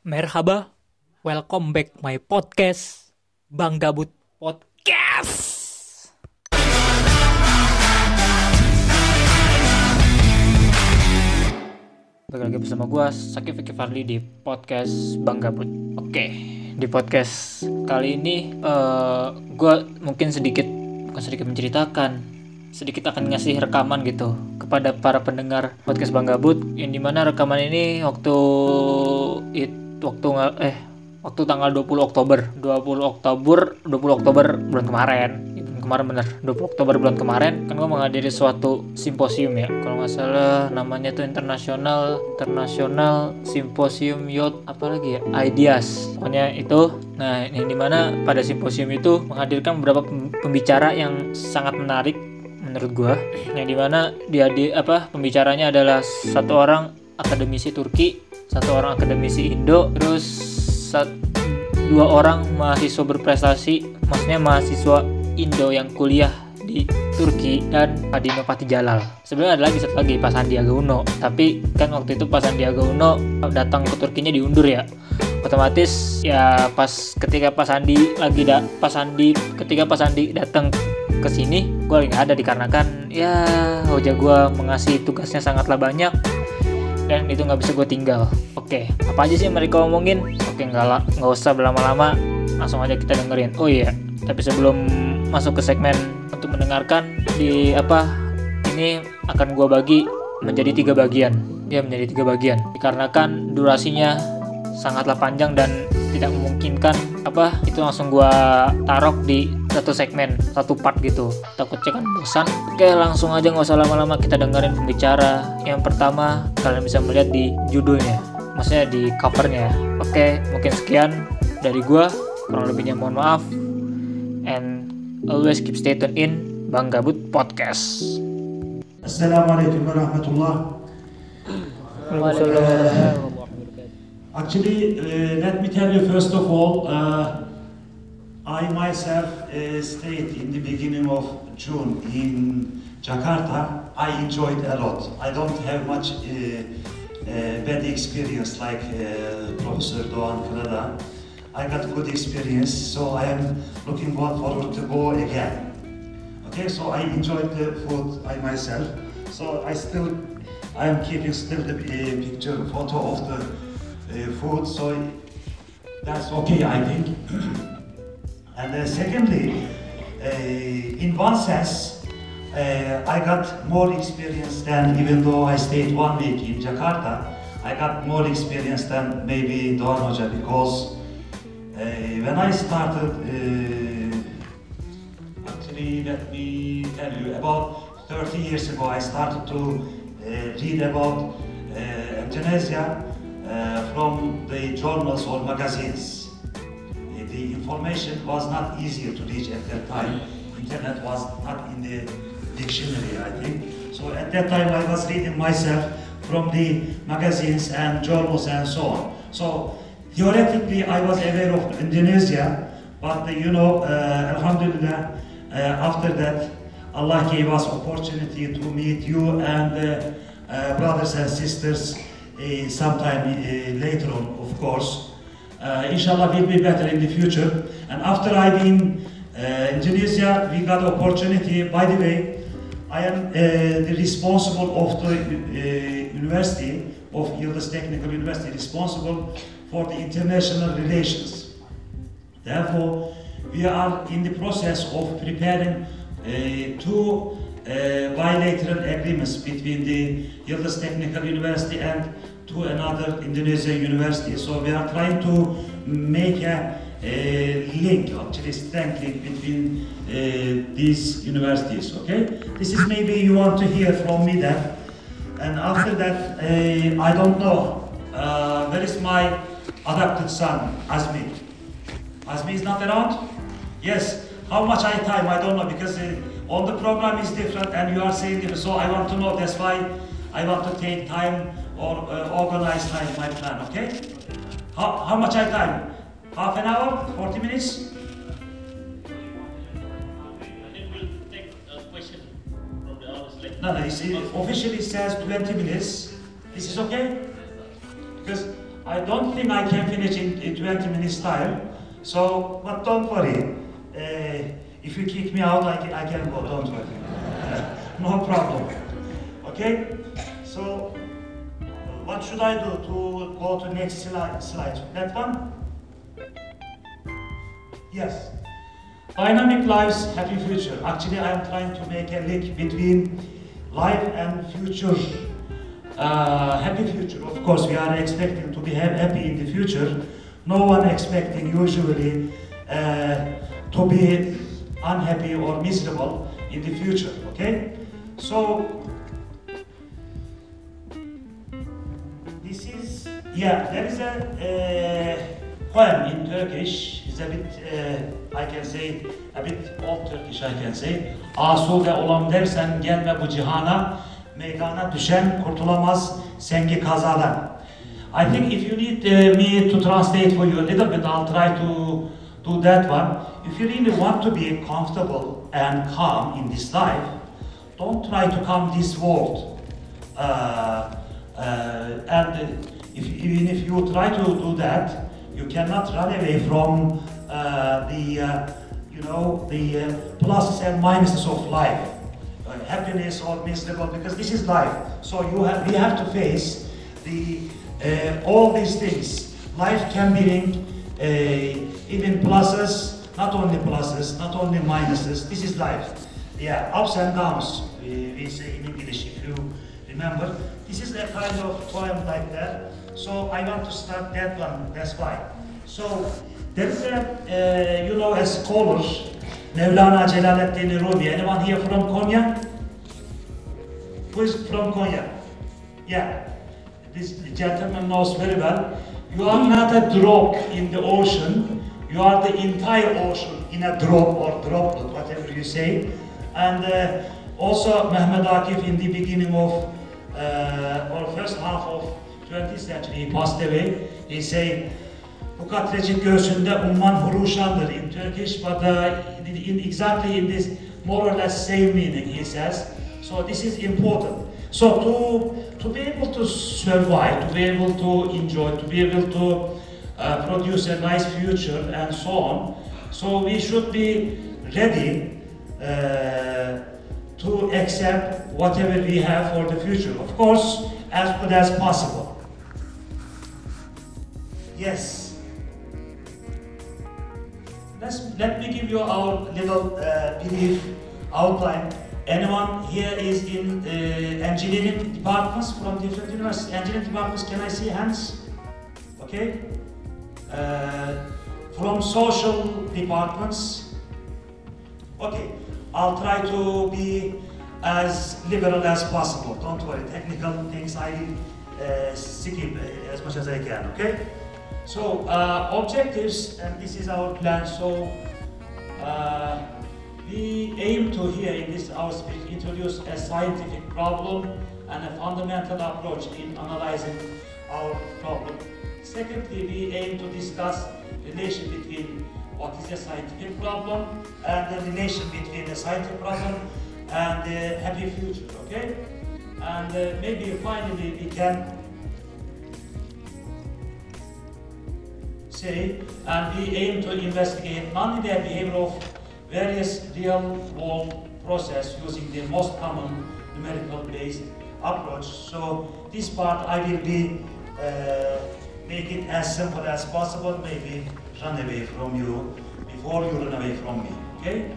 Merhaba, welcome back my podcast Bang Gabut Podcast. Balik lagi bersama gue Saki Fikri Farli di podcast Bang Gabut. Oke, di podcast kali ini eh gue mungkin sedikit bukan sedikit menceritakan, sedikit akan ngasih rekaman gitu kepada para pendengar podcast Bang Gabut yang di mana rekaman ini waktu it, waktu eh waktu tanggal 20 Oktober. 20 Oktober 20 Oktober bulan kemarin. Bulan kemarin bener. 20 Oktober bulan kemarin kan gue menghadiri suatu simposium ya. Kalau nggak salah namanya tuh internasional internasional simposium yacht apa lagi ya? Ideas. Pokoknya itu. Nah yang di mana pada simposium itu menghadirkan beberapa pem- pembicara yang sangat menarik menurut gua. Yang di mana dia di apa pembicaranya adalah satu orang akademisi Turki satu orang akademisi Indo terus sat- dua orang mahasiswa berprestasi maksudnya mahasiswa Indo yang kuliah di Turki dan Adino Patijalal sebenarnya ada lagi satu lagi Pak Sandiaga Uno. Tapi kan waktu itu Pak Sandiaga Uno datang ke Turkinya diundur ya. Otomatis ya pas ketika Pak Sandi lagi da Pak Sandi ketika Pak Sandi datang ke sini gue lagi ada dikarenakan ya hoja gue mengasih tugasnya sangatlah banyak dan itu nggak bisa gue tinggal. Oke apa aja sih yang mereka omongin? Oke nggak la- nggak usah berlama-lama. Langsung aja kita dengerin. Oh iya tapi sebelum masuk ke segmen untuk mendengarkan di apa ini akan gue bagi menjadi tiga bagian. Ya menjadi tiga bagian. Dikarenakan durasinya sangatlah panjang dan tidak memungkinkan apa itu langsung gua taruh di satu segmen satu part gitu. Takutnya kan bosan. Oke langsung aja nggak usah lama-lama kita dengerin pembicara. Yang pertama kalian bisa melihat di judulnya maksudnya di covernya. Oke mungkin sekian dari gua. Kurang lebihnya mohon maaf. And always keep stay tuned in Bang Gabut Podcast. Assalamualaikum warahmatullahi wabarakatuh Actually, uh, let me tell you first of all, uh, I myself uh, stayed in the beginning of June in Jakarta. I enjoyed a lot. I don't have much uh, uh, bad experience like uh, Professor Doğan Kırada. I got good experience, so I am looking forward to go again. Okay, so I enjoyed the food I myself. So I still, I am keeping still the uh, picture, photo of the uh, food. So that's okay, I think. and uh, secondly, uh, in one sense, uh, I got more experience than even though I stayed one week in Jakarta. I got more experience than maybe Doğan Hoca because uh, when I started. Uh, Actually, let me tell you, about 30 years ago, I started to uh, read about Indonesia from the journals or magazines. The information was not easier to reach at that time. Internet was not in the dictionary, I think. So at that time, I was reading myself from the magazines and journals and so on. So theoretically, I was aware of Indonesia, but uh, you know, uh, Alhamdulillah, uh, after that, Allah gave us opportunity to meet you and uh, uh, brothers and sisters uh, sometime later on, of course. Uh, inshallah, will be better in the future. And after I've been uh, Indonesia, we got opportunity. By the way, I am uh, the responsible of the university of Yıldız Technical University, responsible for the international relations. Therefore, we are in the process of preparing two bilateral agreements between the Yıldız Technical University and to another Indonesian university. So we are trying to make a, a link, actually strength link between uh, these universities. Okay, this is maybe you want to hear from me then, and after that, uh, I don't know uh, where is my adopted son Azmi. Azmi is not around? Yes. How much I time? I don't know because uh, on the program is different and you are saying different. So I want to know. That's why I want to take time or uh, organize time my plan. Okay? How, how much I time? Half an hour? 40 minutes? No, no. It's, it officially says 20 minutes. This is okay? Because I don't think I can finish in, in 20 minutes time. So, but don't worry. Uh, if you kick me out, I can, I can go. Don't worry. no problem. Okay. So, what should I do to go to next slide? Slide. That one. Yes. Dynamic lives, happy future. Actually, I am trying to make a link between life and future. Uh, happy future. Of course, we are expecting to be happy in the future. No one expecting usually uh, to be unhappy or miserable in the future. Okay. So yeah. There is a uh, poem in Turkish. It's a bit uh, I can say a bit old Turkish I can say. Asude olam dersen gelme bu cihana meydana düşen kurtulamaz sengi kazadan. I think if you need uh, me to translate for you a little bit, I'll try to do that one. If you really want to be comfortable and calm in this life, don't try to come this world. Uh, uh, and if, even if you try to do that, you cannot run away from uh, the, uh, you know, the uh, pluses and minuses of life, uh, happiness or miserable, because this is life. So you have, we have to face the uh, all these things. Life can bring uh, even pluses, not only pluses, not only minuses. This is life. Yeah, ups and downs. We, we say in English, if you remember. This is a kind of poem like that. So I want to start that one. That's why. So there is a, uh, you know, a scholar, Mevlana Celaleddin Rumi. Anyone here from Konya? Who is from Konya? Yeah. This gentleman knows very well. You are not a drop in the ocean. You are the entire ocean in a drop or droplet, whatever you say. And uh, also Mehmet Akif in the beginning of uh, or first half of 20th century he passed away. He say bu katrecik göğsünde umman huruşandır in Turkish, but uh, in exactly in this more or less same meaning he says. So this is important. So to to be able to survive, to be able to enjoy, to be able to uh, produce a nice future and so on. So we should be ready uh, to accept whatever we have for the future. Of course, as good as possible. Yes. Let's, let me give you our little uh, brief outline. Anyone here is in uh, engineering departments from different universities? Engineering departments, can I see hands? Okay. Uh, from social departments? Okay. I'll try to be as liberal as possible. Don't worry, technical things I uh, skip uh, as much as I can, okay? So, uh, objectives, and this is our plan. So, uh, we aim to here in this our speech introduce a scientific problem and a fundamental approach in analyzing our problem. Secondly, we aim to discuss relation between what is a scientific problem and the relation between the scientific problem and the happy future, okay? And uh, maybe finally we can say, and we aim to investigate only the behavior of various real world process using the most common numerical based approach. So this part I will be uh, make it as simple as possible, maybe run away from you before you run away from me, okay?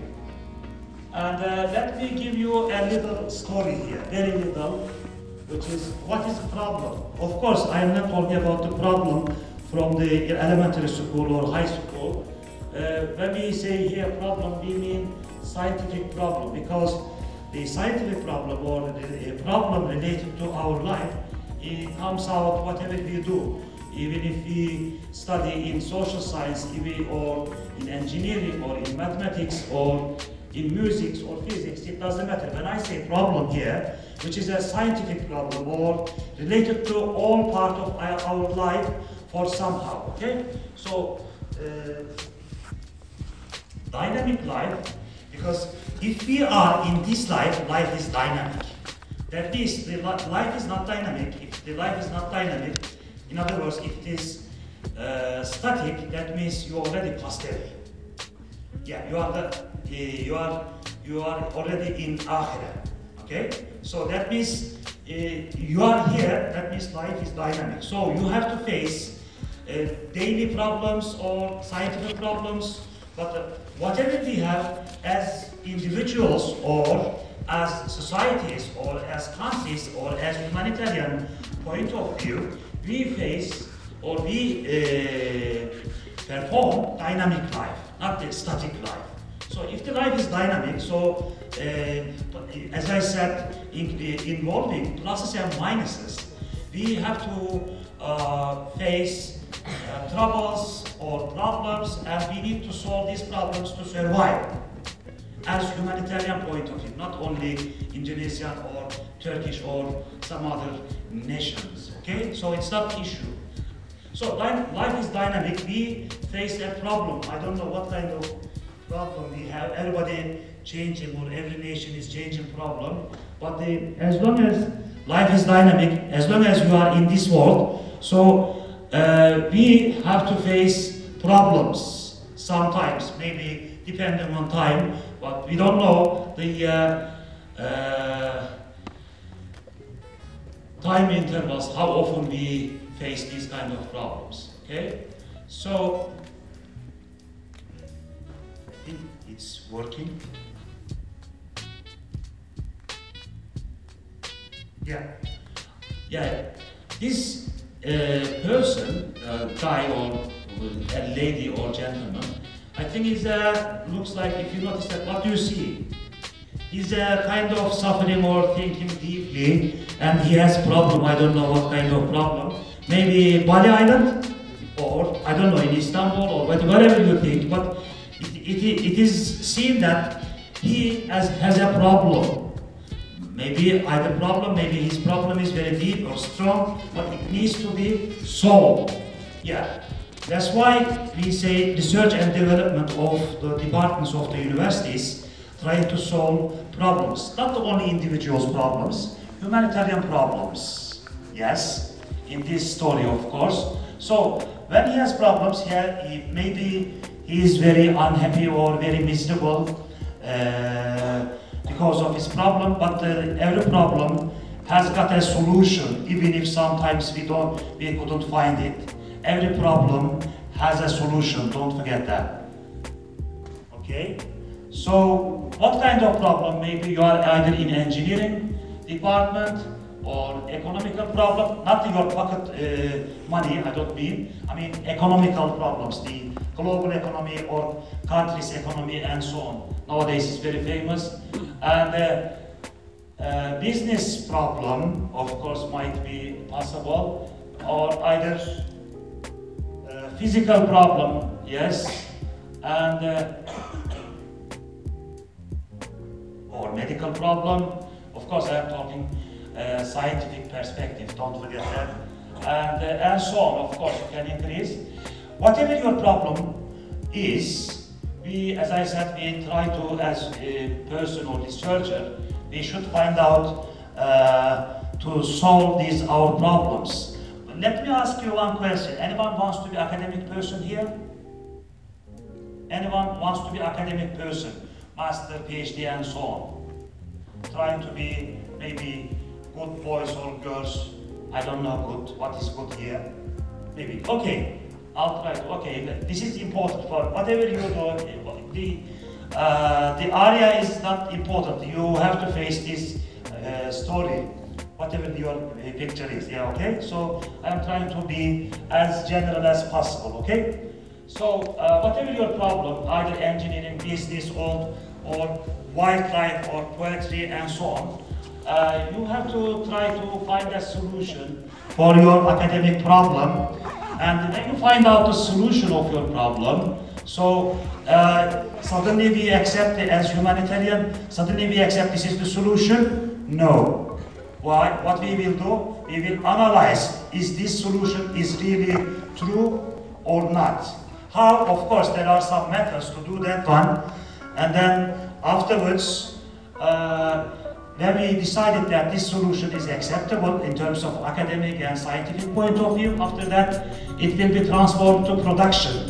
And uh, let me give you a little story here, very little, which is what is the problem? Of course, I am not talking about the problem from the elementary school or high school. Uh, when we say here problem, we mean scientific problem because the scientific problem or the, problem related to our life, it comes out whatever we do. Even if we study in social science, even or in engineering or in mathematics or in music or physics, it doesn't matter. When I say problem here, which is a scientific problem or related to all part of our life for somehow, okay? So, uh, dynamic life, because if we are in this life, life is dynamic. That is, the li- life is not dynamic. If the life is not dynamic, In other words, if it is uh, static, that means you already passed away. Yeah, you are the, you are you are already in akhirah. Okay, so that means uh, you are here. That means life is dynamic. So you have to face daily problems or scientific problems, but uh, whatever we have as individuals or as societies or as countries or as humanitarian point of view, we face or we uh, perform dynamic life, not the static life. So if the life is dynamic, so uh, as I said, in, involving pluses and minuses, we have to uh, face uh, troubles or problems and we need to solve these problems to survive as humanitarian point of view, not only Indonesian or Turkish or some other nations. Okay, so it's not issue. So life is dynamic. We face a problem. I don't know what kind of problem we have. Everybody changing or every nation is changing problem. But the, as long as life is dynamic, as long as you are in this world, so uh, we have to face problems sometimes, maybe depending on time, but we don't know the uh, uh, time intervals, how often we face these kind of problems. Okay, so it's working. Yeah, yeah. This uh, person, uh, guy or a lady or gentleman, I think is uh, looks like if you notice that what do you see? He's a kind of suffering or thinking deeply, and he has problem. I don't know what kind of problem. Maybe Bali Island, or I don't know in Istanbul or whatever you think. But it, it, it is seen that he has, has a problem. Maybe either problem, maybe his problem is very deep or strong, but it needs to be solved. Yeah. That's why we say research and development of the departments of the universities try to solve problems, not only individuals' problems, humanitarian problems. Yes, in this story, of course. So when he has problems he, maybe he is very unhappy or very miserable uh, because of his problem, but uh, every problem has got a solution, even if sometimes we don't, we couldn't find it. Every problem has a solution, don't forget that. Okay? So, what kind of problem? Maybe you are either in engineering department or economical problem, not your pocket uh, money, I don't mean, I mean economical problems, the global economy or country's economy and so on. Nowadays it's very famous. And uh, uh, business problem, of course, might be possible, or either physical problem, yes, and uh, or medical problem. Of course, I am talking uh, scientific perspective. Don't forget that, and uh, and so on. Of course, you can increase. Whatever your problem is, we, as I said, we try to, as a person or researcher, we should find out uh, to solve these our problems But let me ask you one question. Anyone wants to be academic person here? Anyone wants to be academic person, master, PhD, and so on? Trying to be maybe good boys or girls. I don't know good. What is good here? Maybe. Okay. I'll try to. Okay. This is important for whatever you do. The uh, the area is not important. You have to face this uh, story whatever your picture is. Yeah, okay? So I'm trying to be as general as possible, okay? So uh, whatever your problem, either engineering, business, or, or wildlife, or poetry, and so on, uh, you have to try to find a solution for your academic problem. And then you find out the solution of your problem, so uh, suddenly we accept it as humanitarian, suddenly we accept this is the solution? No. Why? What we will do? We will analyze is this solution is really true or not. How? Of course, there are some methods to do that one, and then afterwards uh, when we decided that this solution is acceptable in terms of academic and scientific point of view, after that it will be transformed to production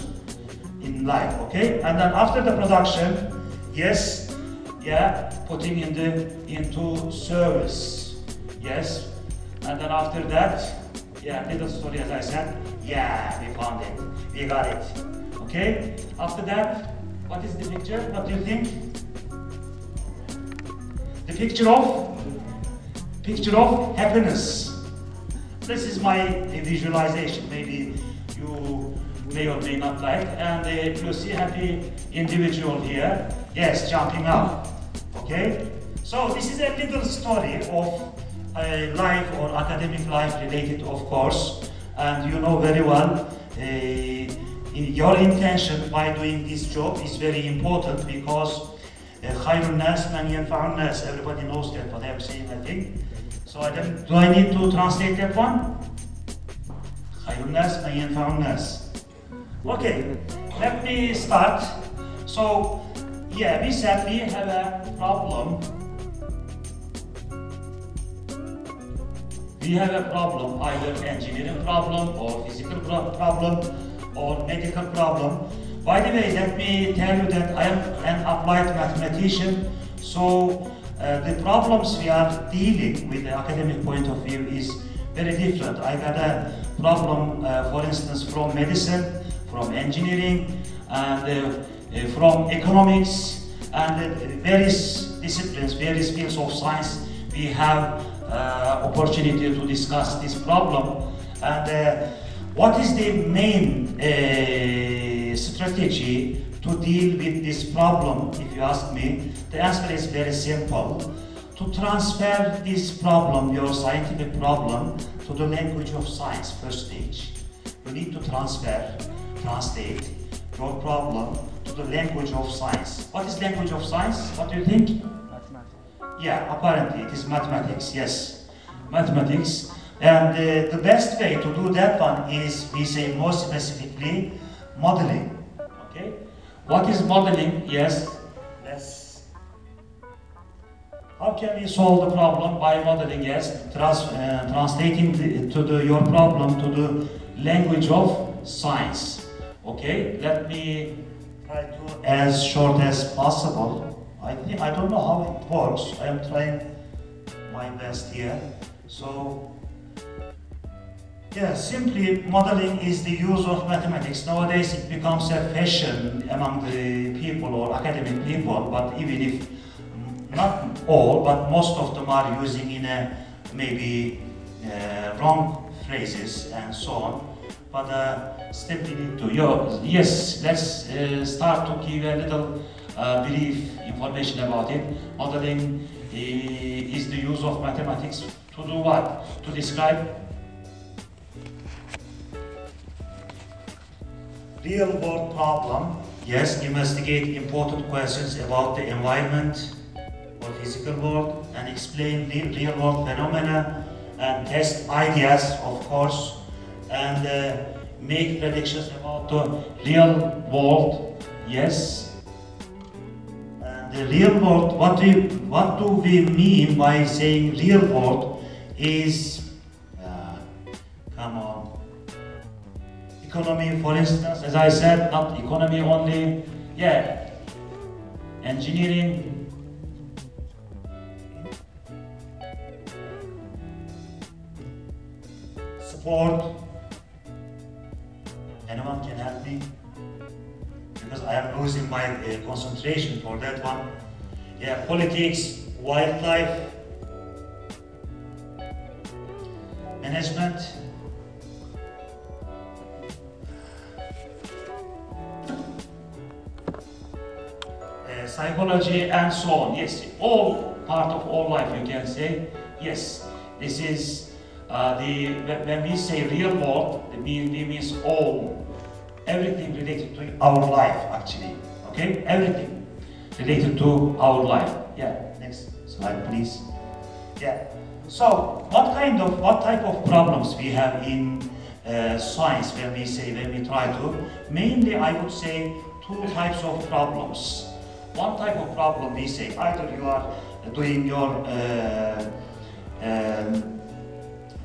in life, okay? And then after the production, yes, yeah, putting in the into service, yes. And then after that, yeah, little story as I said, yeah, we found it, we got it, okay? After that, what is the picture? What do you think? The picture of picture of happiness. This is my visualization. Maybe you may or may not like. And uh, you see a happy individual here. Yes, jumping up. Okay. So this is a little story of uh, life or academic life related, of course. And you know very well. Uh, in your intention by doing this job is very important because Khairun nas man yanfa'un nas. Everybody knows that, but I am saying I think. So I don't, do I need to translate that one? Khairun nas man yanfa'un nas. Okay, let me start. So, yeah, we said we have a problem. We have a problem, either engineering problem or physical problem or medical problem by the way, let me tell you that I am an applied mathematician, so uh, the problems we are dealing with the academic point of view is very different. I got a problem, uh, for instance, from medicine, from engineering, and uh, uh from economics, and various disciplines, various fields of science. We have uh, opportunity to discuss this problem. And uh, what is the main strategy to deal with this problem, if you ask me? The answer is very simple. To transfer this problem, your scientific problem, to the language of science, first stage. You need to transfer, translate your problem to the language of science. What is language of science? What do you think? Mathematics. Yeah, apparently it is mathematics, yes. Mathematics. And uh, the best way to do that one is, we say more specifically, modeling. Okay? What is modeling? Yes, let's. How can we solve the problem by modeling? Yes, trans, uh, translating the, to the, your problem to the language of science. Okay, let me try to as short as possible. I think I don't know how it works. I am trying my best here. So yeah, simply modeling is the use of mathematics. Nowadays it becomes a fashion among the people or academic people, but even if not all, but most of them are using in a maybe uh, wrong phrases and so on. But uh, still we need to, yo, yes, let's uh, start to give a little uh, brief information about it. Modeling uh, is the use of mathematics to do what? To describe real world problem, yes, investigate important questions about the environment or physical world and explain real world phenomena and test ideas, of course, and uh, make predictions about the real world, yes. And the real world, what do, what do we mean by saying real world is economy, for instance, as I said, not economy only, yeah, engineering, sport. Anyone can help me? Because I am losing my uh, concentration for that one. Yeah, politics, wildlife, management, psychology, and so on. Yes, all part of all life, you can say. Yes, this is uh, the when we say real world, it means, means all, everything related to our life, actually. Okay, everything related to our life. Yeah, next slide, please. Yeah. So, what kind of, what type of problems we have in uh, science when we say, when we try to? Mainly, I would say two types of problems. One type of problem we say either you are doing your uh, um,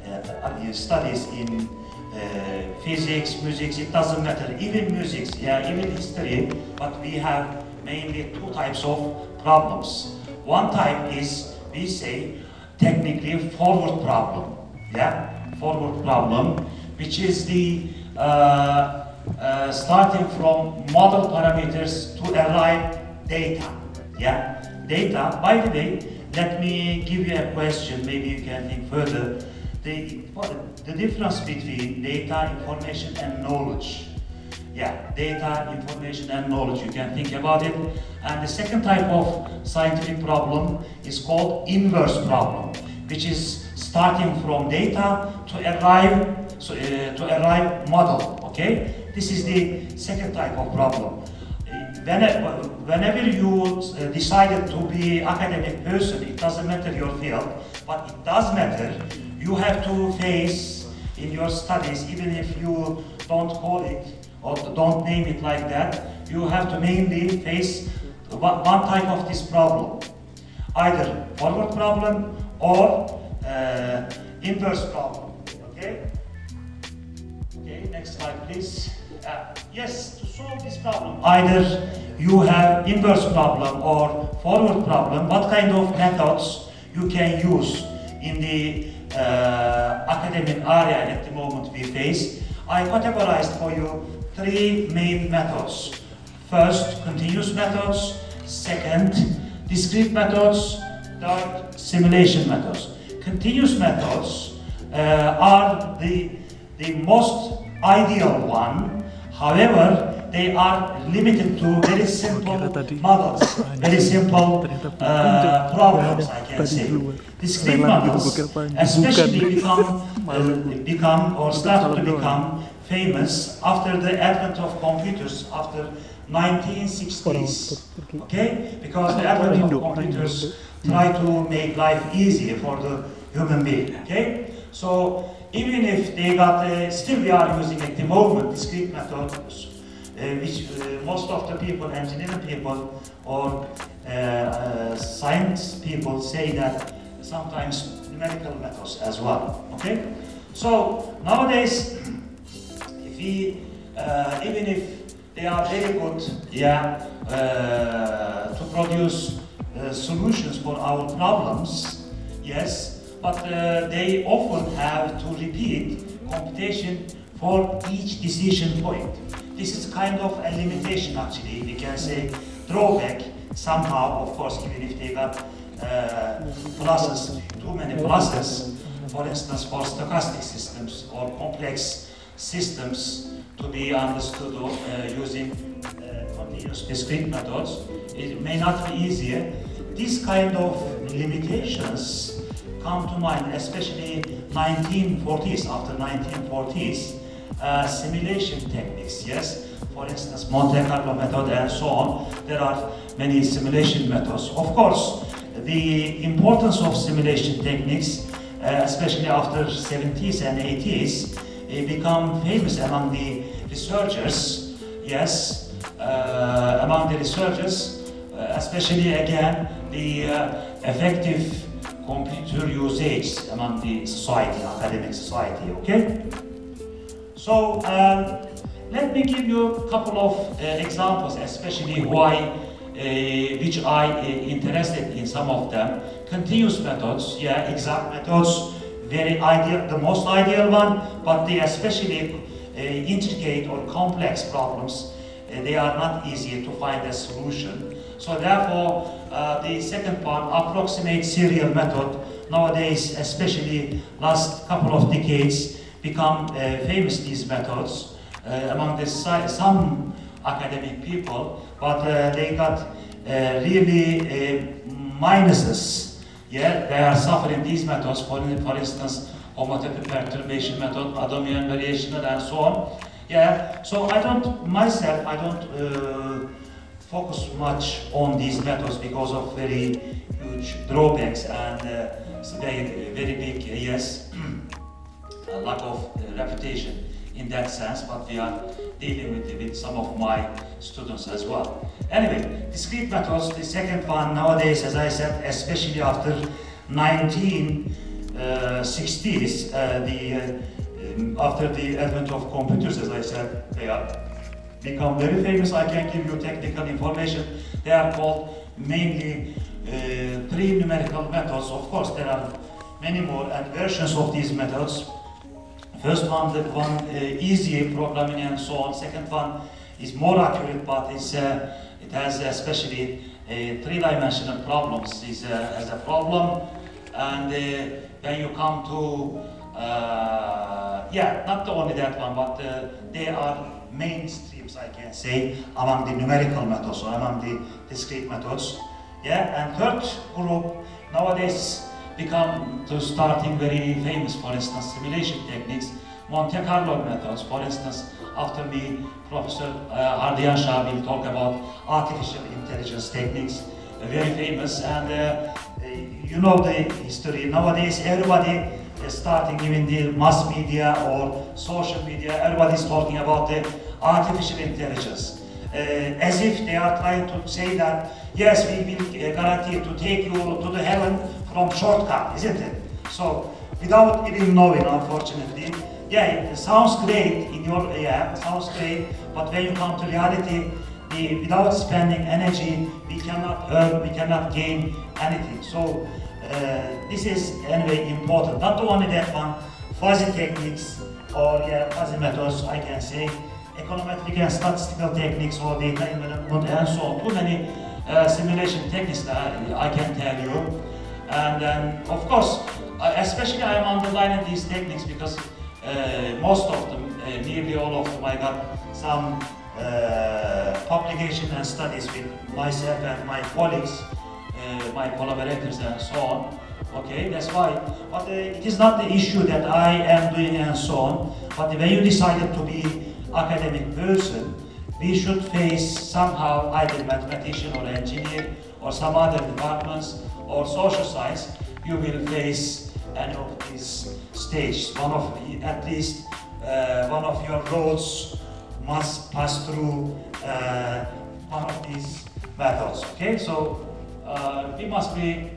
uh, studies in uh, physics, music, it doesn't matter. Even music, yeah, even history, but we have mainly two types of problems. One type is, we say, technically forward problem, yeah, forward problem, which is the uh, uh, starting from model parameters to arrive data, yeah, data. By the way, let me give you a question, maybe you can think further. The, the difference between data, information, and knowledge. Yeah, data, information, and knowledge. You can think about it. And the second type of scientific problem is called inverse problem, which is starting from data to arrive so, uh, to arrive model. Okay, this is the second type of problem whenever you uh, decided to be academic person, it doesn't matter your field, but it does matter. You have to face in your studies, even if you don't call it or don't name it like that, you have to mainly face one type of this problem. Either forward problem or uh, inverse problem. Okay? Okay, next slide please. Uh, yes, solve this problem, either you have inverse problem or forward problem, what kind of methods you can use in the uh, academic area at the moment we face. I categorized for you three main methods. First, continuous methods. Second, discrete methods. Third, simulation methods. Continuous methods uh, are the, the most ideal one However, they are limited to very simple models, very simple uh, problems, I can say. Discrete models especially become, uh, become or start to become famous after the advent of computers, after 1960s. Okay? Because the advent of computers try to make life easier for the human being. Okay? So even if they got, still we are using at the moment discrete methods, which uh, most of the people, engineering people or uh, uh, science people say that sometimes numerical methods as well. Okay, so nowadays, if we, uh, even if they are very good, yeah, to produce solutions for our problems, yes, but uh, they often have to repeat computation for each decision point. This is kind of a limitation actually, we can say drawback somehow, of course, even if they got uh, pluses, too many pluses, for instance, for stochastic systems or complex systems to be understood uh, using uh, discrete methods, it may not be easier. These kind of limitations come to mind, especially 1940s, after 1940s, uh, simulation techniques, yes? For instance, Monte Carlo method and so on. There are many simulation methods. Of course, the importance of simulation techniques, uh, especially after 70s and 80s, it become famous among the researchers, yes, uh, among the researchers, uh, especially again the uh, effective computer usage among the society, academic society, okay? So, um, let me give you a couple of uh, examples, especially why, uh, which I uh, interested in some of them. Continuous methods, yeah, exact methods, very ideal, the most ideal one, but they especially uh, intricate or complex problems, they are not easy to find a solution. So therefore, uh, the second part, approximate serial method, nowadays, especially last couple of decades, become uh, famous these methods uh, among the some academic people, but uh, they got uh, really uh, minuses. Yeah, they are suffering these methods, for, for instance, homotopy perturbation method, Adomian variation, and so on. Yeah, so I don't, myself, I don't focus much on these methods because of very huge drawbacks and uh, very, very big, yes, lack of uh, reputation in that sense, but we are dealing with, with some of my students as well. Anyway, discrete methods, the second one nowadays, as I said, especially after 1960s, uh, the, uh, after the advent of computers, as I said, they are become very famous. I can give you technical information. They are called mainly uh, three numerical methods. Of course, there are many more and versions of these methods. First one, the one uh, easy programming and so on. Second one is more accurate, but it's, uh, it has especially uh, three-dimensional problems. Is uh, as a problem, and uh, you come to uh, yeah, not only that one, but uh, they are mainstreams, I can say, among the numerical methods or among the discrete methods. Yeah, and third group nowadays become to starting very famous, for instance, simulation techniques, Monte Carlo methods, for instance, after me, Professor uh, Ardian Shah will talk about artificial intelligence techniques, uh, very famous, and uh, you know the history. Nowadays, everybody is starting, even the mass media or social media, everybody is talking about the artificial intelligence. Uh, as if they are trying to say that, yes, we will uh, guarantee to take you to the heaven from shortcut, isn't it? So, without even knowing, unfortunately, yeah, it sounds great in your, yeah, sounds great, but when you come to reality, the, without spending energy, we cannot earn, we cannot gain anything. So, uh, this is anyway important. Not only that one, fuzzy techniques or yeah, fuzzy methods, I can say, econometric and statistical techniques or data management and so on. Too many uh, simulation techniques I can tell you. And then, of course, especially I am underlining these techniques because uh, most of them, uh, nearly all of them, I got some uh, publication and studies with myself and my colleagues, uh, my collaborators and so on. Okay, that's why. But uh, it is not the issue that I am doing and so on. But when you decided to be academic person, we should face somehow either mathematician or engineer or some other departments or social science. You will face any of these stages. One of at least uh, one of your roads must pass through uh, one of these methods. Okay, so uh, we must be.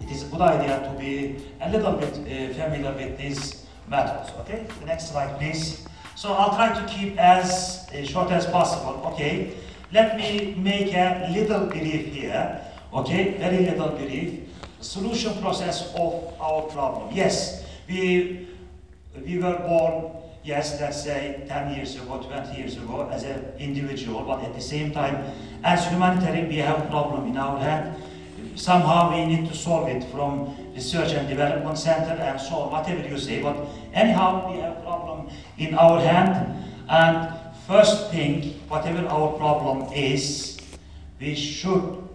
It is a good idea to be a little bit uh, familiar with these methods. Okay, the next slide, please. So I'll try to keep as uh, short as possible. Okay, let me make a little brief here. Okay, very little belief. Solution process of our problem. Yes, we we were born yes, let's say 10 years ago, 20 years ago as an individual, but at the same time, as humanitarian, we have a problem in our hand. Somehow we need to solve it from research and development center and so on, whatever you say. But anyhow, we have a problem in our hand. And first thing, whatever our problem is, we should,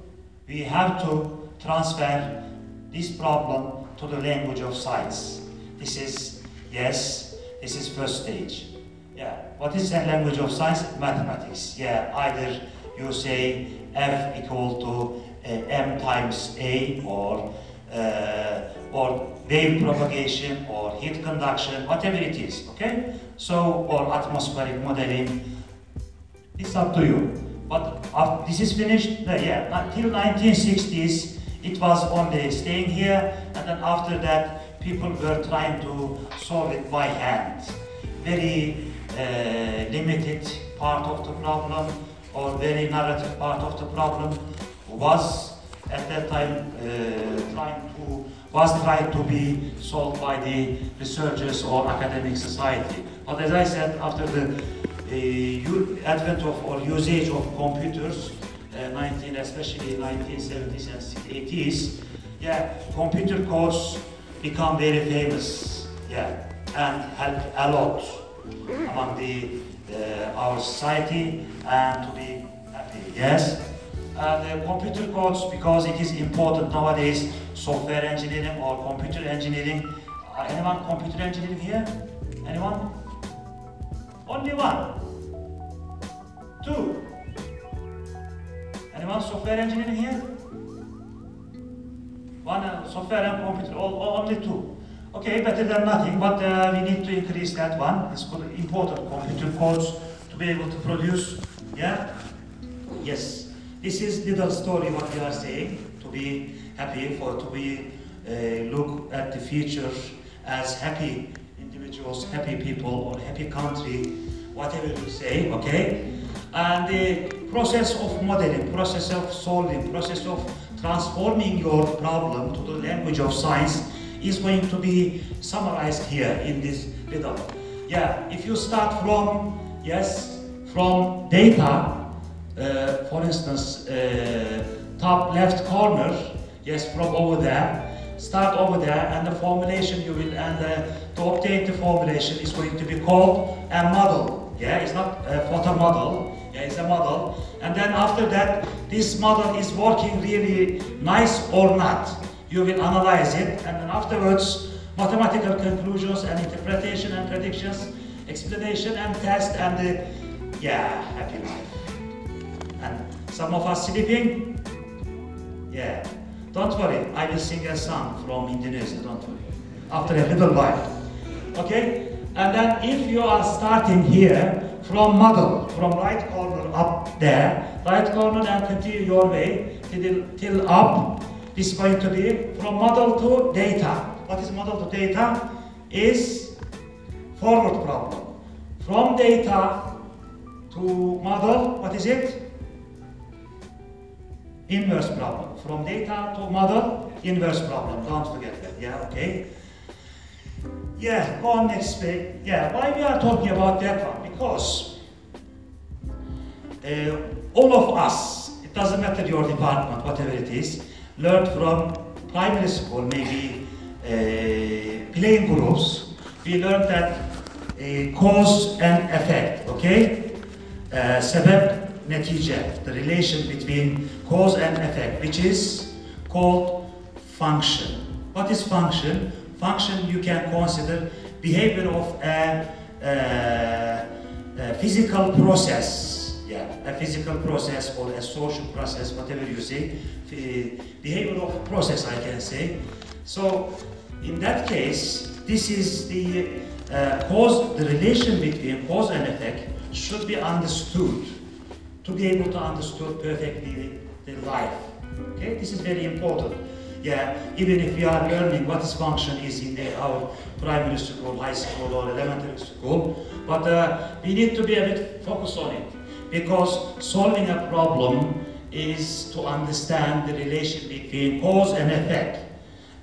we have to transfer this problem to the language of science. This is, yes, this is first stage. Yeah. What is the language of science? Mathematics. Yeah. Either you say F equal to uh, M times A or uh, or wave propagation or heat conduction, whatever it is. Okay. So or atmospheric modeling. It's up to you. But after this is finished, uh, yeah, until 1960s, it was only staying here, and then after that, people were trying to solve it by hand. Very uh, limited part of the problem, or very narrative part of the problem, was at that time uh, trying to was trying to be solved by the researchers or academic society. But as I said, after the uh, advent of or usage of computers, uh, 19, especially 1970s and 80s, yeah, computer codes become very famous, yeah, and help a lot among the uh, our society and to be happy. Yes, and uh, computer codes because it is important nowadays. Software engineering or computer engineering. Uh, anyone computer engineering here? Anyone? Only one. Two. Anyone software engineering here? One uh, software and computer, all, only two. Okay, better than nothing, but uh, we need to increase that one. It's important computer codes to be able to produce. Yeah? Yes. This is little story what we are saying to be happy for to be uh, look at the future as happy individuals, happy people, or happy country, whatever you say. Okay. And the process of modeling, process of solving, process of transforming your problem to the language of science is going to be summarized here in this little. Yeah, if you start from, yes, from data, uh, for instance, uh, top left corner, yes, from over there, start over there, and the formulation you will, and uh, to obtain the formulation is going to be called a model. Yeah, it's not a photo model, yeah, it's a model. And then after that, this model is working really nice or not. You will analyze it, and then afterwards, mathematical conclusions and interpretation and predictions, explanation and test, and the, yeah, happy life. And some of us sleeping, yeah. Don't worry, I will sing a song from Indonesia, don't worry. After a little while. Okay? And then if you are starting here from model, from right corner up there, right corner and continue your way till, till up, this is going to be from model to data. What is model to data? Is forward problem. From data to model, what is it? Inverse problem. From data to model, inverse problem. Don't forget that. Yeah, okay. Yeah, go on next page. Yeah, why we are talking about that one? Because uh, all of us, it doesn't matter your department, whatever it is, learned from primary school, maybe uh, playing groups. We learned that uh, cause and effect, okay? Uh, netice, the relation between cause and effect, which is called function. What is function? Function you can consider behavior of a, a, a physical process, yeah, a physical process or a social process, whatever you say, behavior of process, I can say. So, in that case, this is the uh, cause, the relation between cause and effect should be understood to be able to understand perfectly the life. Okay, this is very important. Yeah, even if we are learning what this function is in the, our primary school, high school, or elementary school, but uh, we need to be a bit focused on it because solving a problem is to understand the relation between cause and effect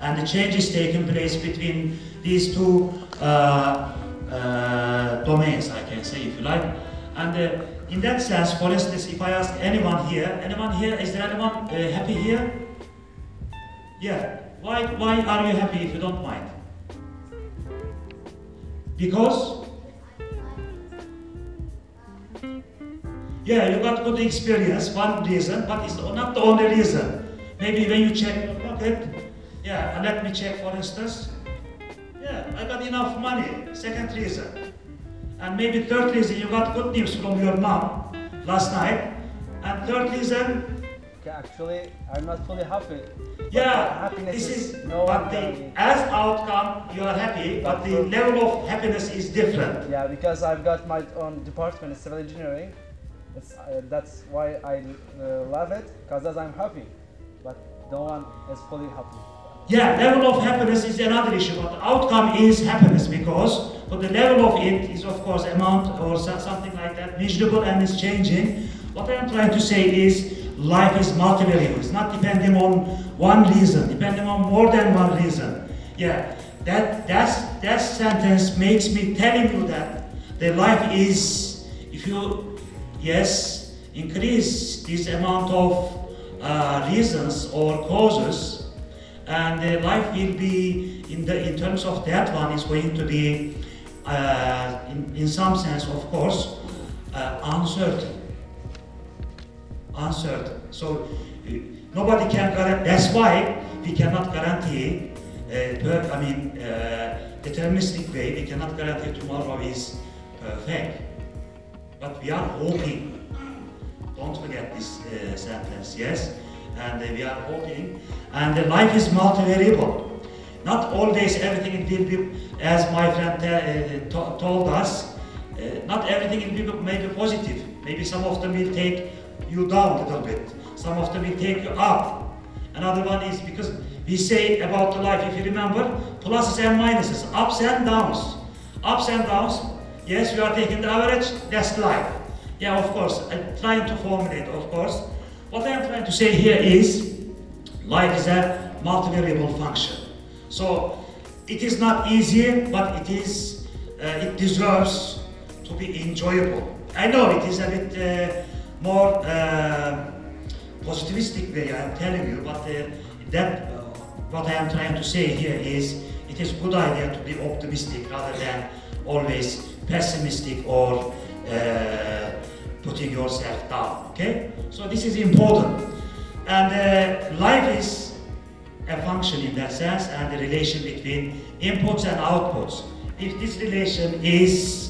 and the changes taking place between these two uh, uh, domains, I can say, if you like. And uh, in that sense, for instance, if I ask anyone here, anyone here, is there anyone uh, happy here? Yeah. Why, why are you happy if you don't mind? Because? Yeah, you got good experience, one reason, but it's not the only reason. Maybe when you check your pocket, yeah, let me check for instance. Yeah, I got enough money, second reason. And maybe third reason, you got good news from your mom last night. And third reason, Actually, I'm not fully happy. yeah, happiness this is no but one the, as outcome, you are happy, but the level of happiness is different. Yeah, because I've got my own department, in civil engineering. It's, uh, that's why I uh, love it, because as I'm happy. But no one is fully happy. Yeah, level of happiness is another issue, but the outcome is happiness because but the level of it is of course amount or something like that, measurable and is changing. What I am trying to say is life is multivariable. It's not depending on one reason, depending on more than one reason. Yeah, that that's that sentence makes me telling you that the life is if you yes increase this amount of uh, reasons or causes and the life will be in the in terms of that one is going to be uh, in, in some sense of course uh, uncertain uncertain so uh, nobody can guarantee that's why we cannot guarantee uh, I mean uh, deterministic way we cannot guarantee tomorrow is perfect but we are hoping don't forget this sentence yes? And we are hoping and the life is multivariable. Not always everything will be as my friend to- told us not everything may be positive. Maybe some of them will take you down a little bit. Some of them will take you up. Another one is because we say about the life, if you remember, pluses and minuses, ups and downs. Ups and downs, yes, we are taking the average, that's life. Yeah, of course, I'm trying to formulate, of course. What I am trying to say here is, life is a multivariable function. So, it is not easy, but it is, uh, it deserves to be enjoyable. I know it is a bit uh, more uh, positivistic way I am telling you, but uh, that uh, what I am trying to say here is it is a good idea to be optimistic rather than always pessimistic or uh, putting yourself down. Okay, so this is important, and uh, life is a function in that sense, and the relation between inputs and outputs. If this relation is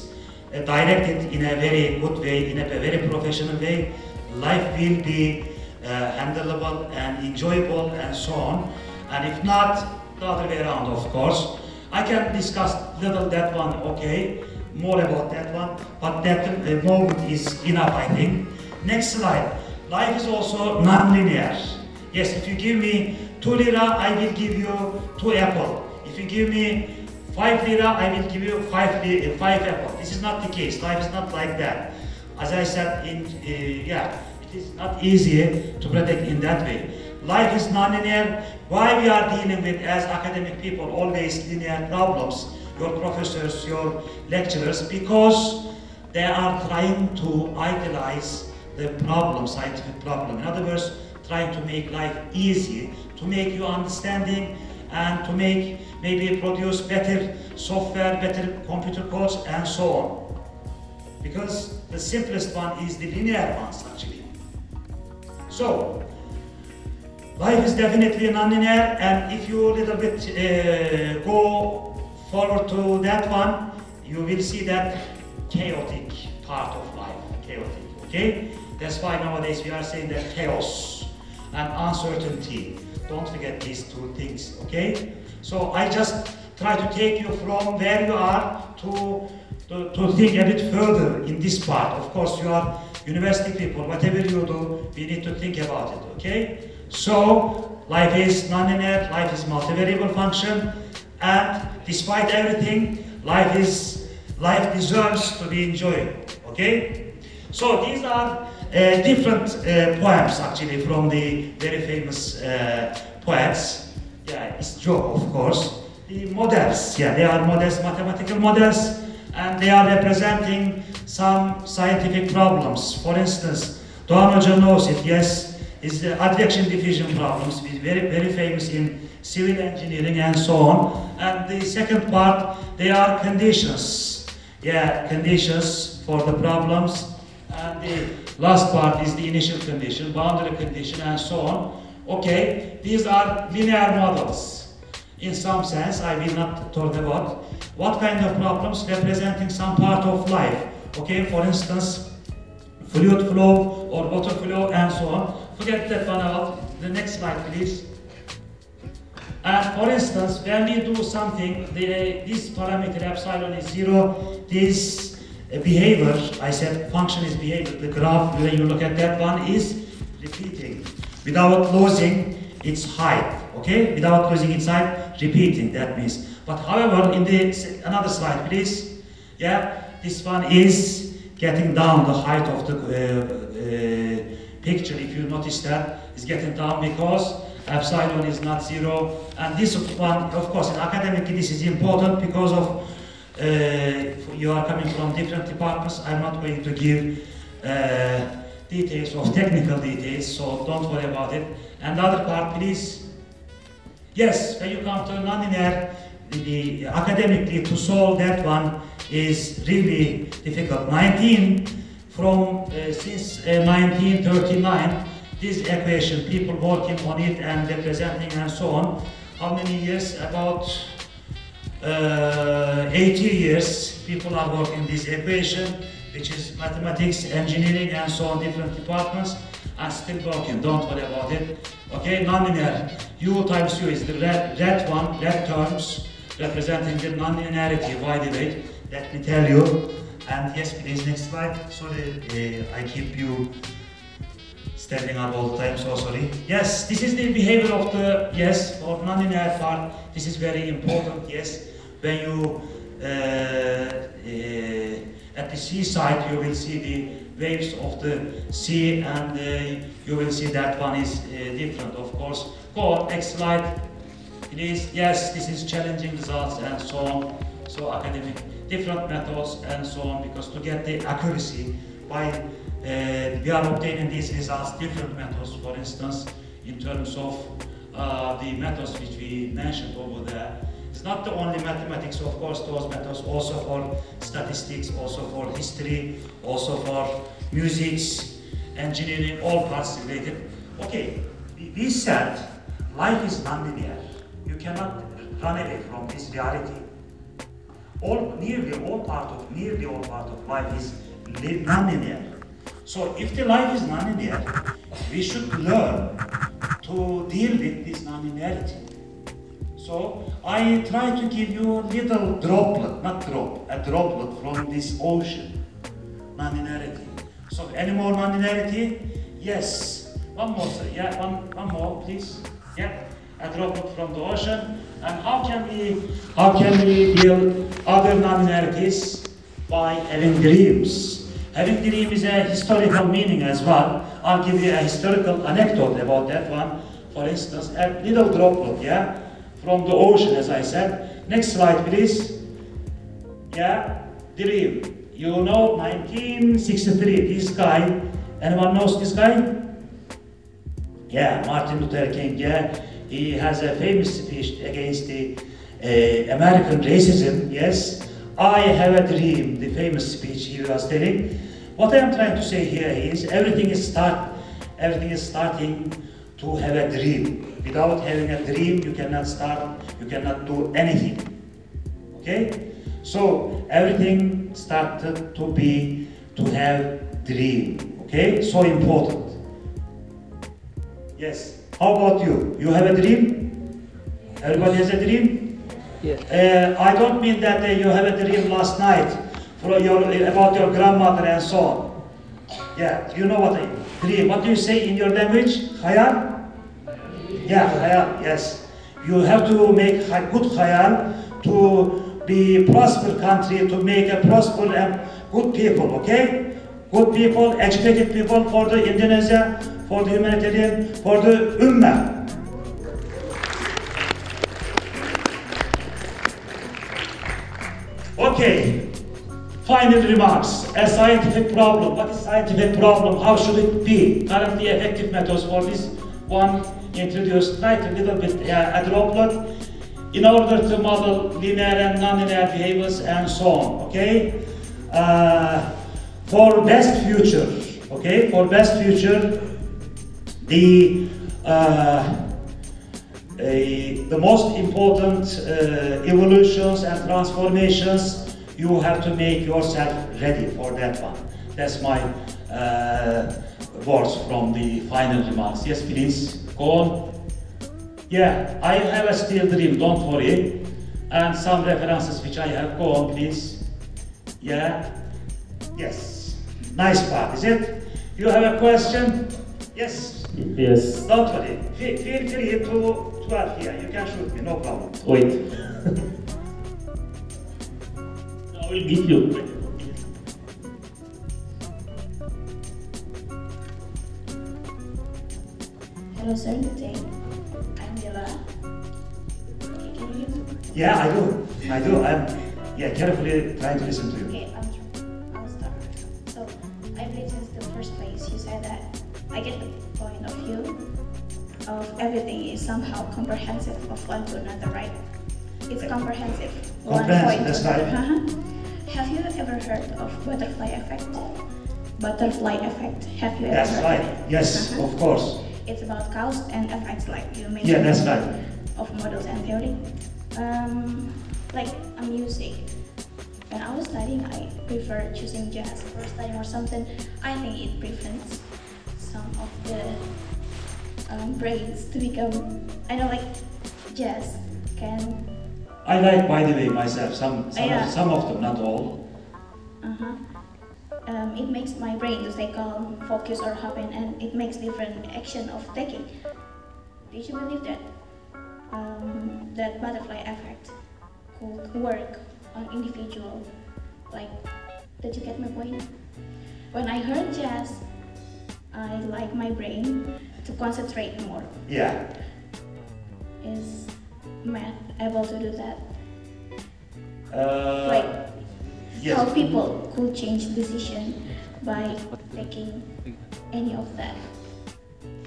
directed in a very good way, in a very professional way, life will be uh, handleable and enjoyable and so on. And if not, the other way around, of course. I can discuss little that one, okay, more about that one, but that uh, moment is enough, I think. Next slide. Life is also non-linear. Yes, if you give me two lira, I will give you two apple. If you give me five lira, I will give you five li- uh, five apple. This is not the case. Life is not like that. As I said, in uh, yeah, it is not easy to predict in that way. Life is non-linear. Why we are dealing with as academic people always linear problems? Your professors, your lecturers, because they are trying to idealize the problem, scientific problem. In other words, trying to make life easy, to make you understanding, and to make maybe produce better software, better computer codes, and so on. Because the simplest one is the linear ones actually. So, life is definitely non-linear, and if you a little bit uh, go forward to that one, you will see that chaotic part of life, chaotic. Okay, that's why nowadays we are saying that chaos and uncertainty. Don't forget these two things. Okay, so I just try to take you from where you are to to, to think a bit further in this part. Of course, you are university people. Whatever you do, we need to think about it. Okay. So life is nonlinear. Life is multivariable function, and despite everything, life is life deserves to be enjoyed. Okay. So these are uh, different uh, poems actually from the very famous uh, poets. Yeah, it's Joe, of course. The models, yeah, they are models, mathematical models, and they are representing some scientific problems. For instance, Doğan knows it, yes, is the advection diffusion problems, very, very famous in civil engineering and so on. And the second part, they are conditions. Yeah, conditions for the problems. And the last part is the initial condition, boundary condition, and so on. Okay, these are linear models. In some sense, I will not talk about what kind of problems representing some part of life. Okay, for instance, fluid flow or water flow and so on. Forget that one out. The next slide, please. And for instance, when we do something, the, this parameter epsilon is zero, this behavior, I said function is behavior, the graph, when you look at that one, is repeating. Without losing its height, okay? Without losing its height, repeating, that means. But however, in the, another slide, please. Yeah, this one is getting down the height of the uh, uh, picture, if you notice that, is getting down because epsilon is not zero. And this one, of course, in academic, this is important because of uh, you are coming from different departments. I'm not going to give uh, details of technical details, so don't worry about it. And the other part, please. Yes, when you come to nonlinear, the academically to solve that one is really difficult. 19 from uh, since uh, 1939, this equation, people working on it and representing and so on. How many years? About uh, 80 years people are working this equation, which is mathematics, engineering, and so on, different departments, and still working. Don't worry about it. Okay, nonlinear. U times U is the red, red one, red terms representing the nonlinearity. Why the weight? Let me tell you. And yes, please, next slide. Sorry, uh, I keep you standing up all the time, so sorry. Yes, this is the behavior of the, yes, for non-linear part, this is very important, yes. When you, uh, uh, at the seaside, you will see the waves of the sea and uh, you will see that one is uh, different, of course. Go, next slide. Please, yes, this is challenging results and so on. So academic, different methods and so on, because to get the accuracy by uh, we are obtaining these results, different methods, for instance, in terms of uh, the methods which we mentioned over there. It's not the only mathematics, of course, those methods also for statistics, also for history, also for music, engineering, all parts related. Okay, we- said life is nonlinear. You cannot run away from this reality. All, nearly all part of, nearly all part of life is nonlinear. So if the life is nonlinear, we should learn to deal with this nonlinearity. So I try to give you a little droplet, not drop, a droplet from this ocean, nonlinearity. So any more nonlinearity? Yes. One more, sir. Yeah, one, one more, please. Yeah, a droplet from the ocean. And how can we, how can we deal other nonlinearities by having dreams? Having dream is a historical meaning as well. I'll give you a historical anecdote about that one. For instance, a little droplet, yeah, from the ocean, as I said. Next slide, please. Yeah, dream. You know, 1963, this guy, anyone knows this guy? Yeah, Martin Luther King, yeah. He has a famous speech against the uh, American racism, yes. I have a dream, the famous speech he was telling. What I am trying to say here is everything is start, everything is starting to have a dream. Without having a dream, you cannot start, you cannot do anything. Okay? So everything started to be to have dream. Okay? So important. Yes. How about you? You have a dream? Everybody has a dream? Yes. Uh, I don't mean that uh, you have a dream last night for your, about your grandmother and so on. Yeah, you know what I dream. What do you say in your language? Khayal? Yeah, khayal, yes. You have to make khay- good khayal to be prosper country, to make a prosper and good people, okay? Good people, educated people for the Indonesia, for the humanitarian, for the Ummah. Okay, final remarks. A scientific problem. What is scientific problem? How should it be? Currently effective methods for this one introduced. Try a little bit uh, a droplet in order to model linear and nonlinear behaviors and so on. Okay. Uh, for best future. Okay. For best future, the uh, the most important uh, evolutions and transformations, you have to make yourself ready for that one. That's my uh, words from the final remarks. Yes, please, go on. Yeah, I have a still dream, don't worry. And some references which I have, go on, please. Yeah, yes, nice part, is it? You have a question? Yes. Yes. Don't worry. Feel, free to, to here. You can shoot me, no problem. Wait. Will give you. Hello, sir. I'm Dila. Can you hear me? Yeah, I do. I do. I'm yeah, carefully trying to listen to you. Okay, I'll, I'll start. So, I believe since the first place you said that I get the point of view of everything is somehow comprehensive of one to another, right? It's comprehensive. One Comprehensive, point that's right. Uh-huh. Have you ever heard of butterfly effect? Butterfly effect. Have you That's ever right. heard? Yes, Uh-huh. of course. It's about cause and effects, like you mentioned. Yeah, that's right. of models and theory. Um, like a music. When I was studying, I prefer choosing jazz for studying or something. I think it prevents some of the um, brains to become. I know, like jazz can. I like, by the way, myself some some, Yeah. of, some of them, not all. Uh-huh. Um, it makes my brain to stay calm, focus, or happen, and it makes different action of taking. Did you believe that um, that butterfly effect could work on individual? Like, did you get my point? When I heard jazz, I like my brain to concentrate more. Yeah. Is math able also do that? Uh, like yes. how people could change decision by taking any of that.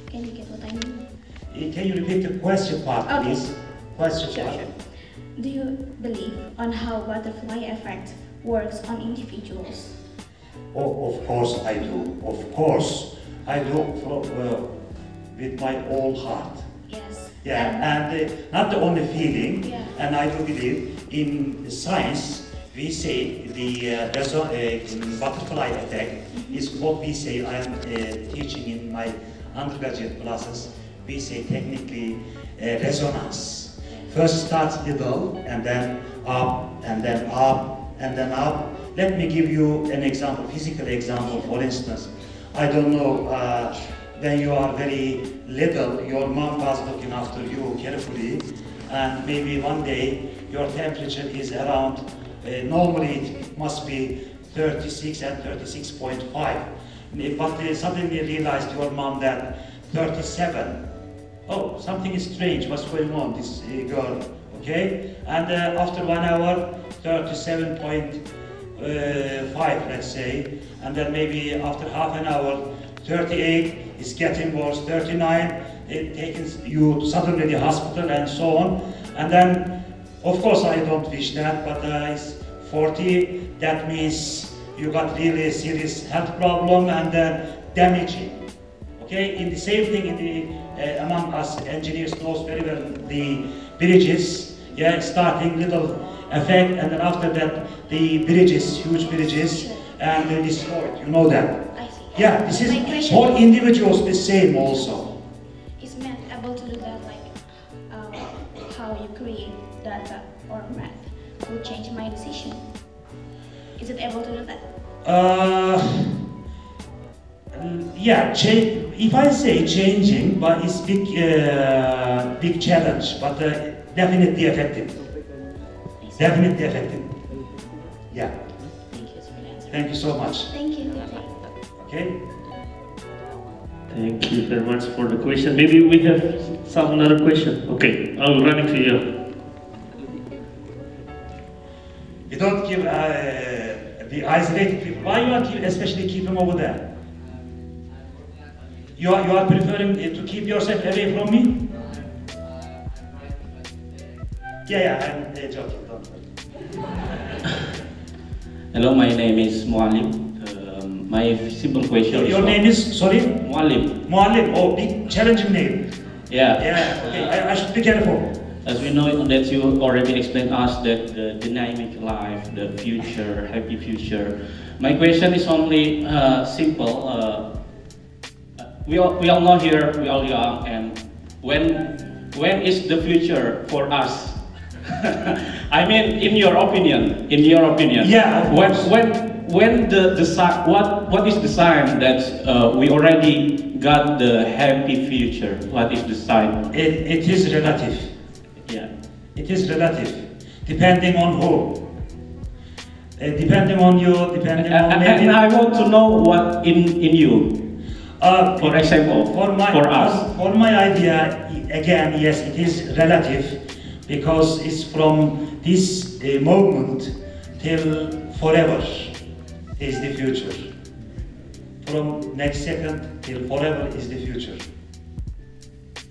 Can you get what I mean? Uh, Can you repeat the question part, Okay. please? Question Sure, part. sure. Do you believe on how butterfly effect works on individuals? Oh, of course I do. Of course I do from, uh, with my whole heart. Yes. Yeah, And- uh, not the only feeling, Yeah. and I do believe in science, we say the uh, uh, butterfly effect is what we say, I am uh, teaching in my undergraduate classes, we say technically uh, resonance. First starts little, and then up, and then up, and then up. Let me give you an example, physical example, for instance. I don't know, uh, when you are very little, your mom was looking after you carefully, and maybe one day your temperature is around, uh, normally it must be 36 and 36.5. But they suddenly realized your mom that 37. Oh, something is strange, what's going on, this uh, girl, okay? And uh, after one hour, 37.5, let's say, and then maybe after half an hour, 38 is getting worse, 39, it takes you to suddenly the hospital and so on. And then, of course, I don't wish that, but uh, it's 40, that means you got really serious health problem and then damaging. Okay, in the same thing in the, uh, among us engineers knows very well the bridges, yeah, starting little effect and then after that the bridges, huge bridges, and they destroyed, you know that. Yeah, this is for individuals the same also. is math able to do that? Like um, how you create data or math will change my decision. Is it able to do that? Uh, yeah, cha- if I say changing, but it's big, uh, big challenge, but uh, definitely effective. Definitely effective. Yeah. Thank you for the. Thank you so much. Thank you. Okay. Thank you very much for the question. Maybe we have some another question. Okay, I'll run it to you. You don't give uh, the isolated people. Why you are keep, especially keep them over there? You are, you are preferring to keep yourself away from me? Yeah, yeah, I'm uh, joking. Don't worry. Hello, my name is Mualim. My simple question Your, is your what- name is sorry, Mualim. Muallim. Oh, big challenging name. Yeah. Yeah. Okay, I, I should be careful. As we know that you already explained us that the dynamic life, the future, happy future. My question is only uh, simple. Uh, we all we all know here we all young and when when is the future for us? I mean, in your opinion, in your opinion. Yeah, When when when the the what what is the sign that uh, we already got the happy future? What is the sign? It, it is relative. Yeah. It is relative, depending on who. Uh, depending on you, depending on And, maybe. and I want to know what in in you. Uh, For example, for my for us. For, for my idea, again, yes, it is relative because it's from this uh, moment till forever is the future. From next second till forever is the future,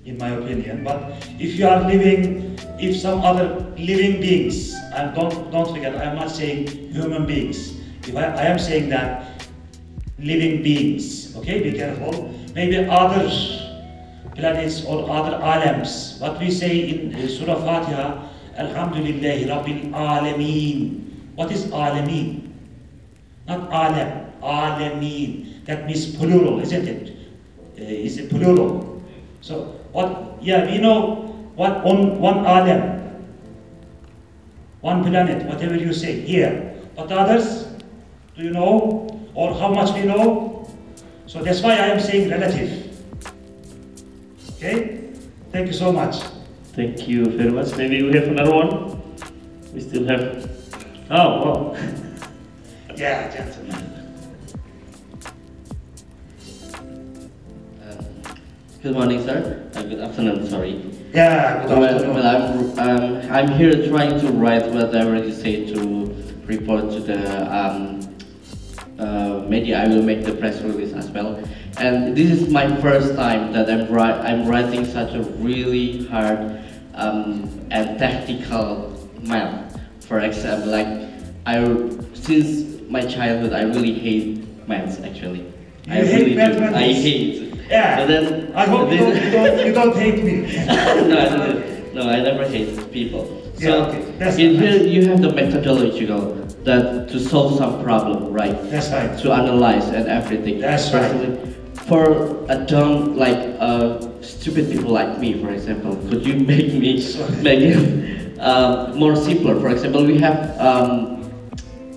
in my opinion. But if you are living, if some other living beings, and don't don't forget, I am not saying human beings. If I, I am saying that living beings. Okay, be careful. Maybe other planets or other alams. What we say in Surah Fatiha, Alhamdulillah Rabbil Alameen. What is Alameen? Not Alam, Alameen. That means plural, isn't it? Uh, is it plural? So what? Yeah, we know what on one Alam, one planet, whatever you say here. But others, do you know? Or how much we know? So that's why I am saying relative. Okay? Thank you so much. Thank you very much. Maybe we have another one. We still have. Oh. Yeah, gentlemen. Good morning, sir. Uh, good afternoon, sorry. Yeah, good Well, afternoon. well, I'm, um, I'm here trying to write whatever you say to report to the um, uh, media. I will make the press release as well. And this is my first time that I'm, wri- I'm writing such a really hard um, and tactical mail. For example, like I, since my childhood, I really hate maths actually. I hate really do. I hate. Yeah. But then I hope you don't, you don't, you don't hate me. no, I don't. No, I never hate people. Yeah, okay. That's in nice. here you have the methodological that to solve some problem, right? That's right. To analyze and everything. That's right. Especially For a dumb, like uh, stupid people like me, for example, could you make me make it uh, more simpler? For example, we have um,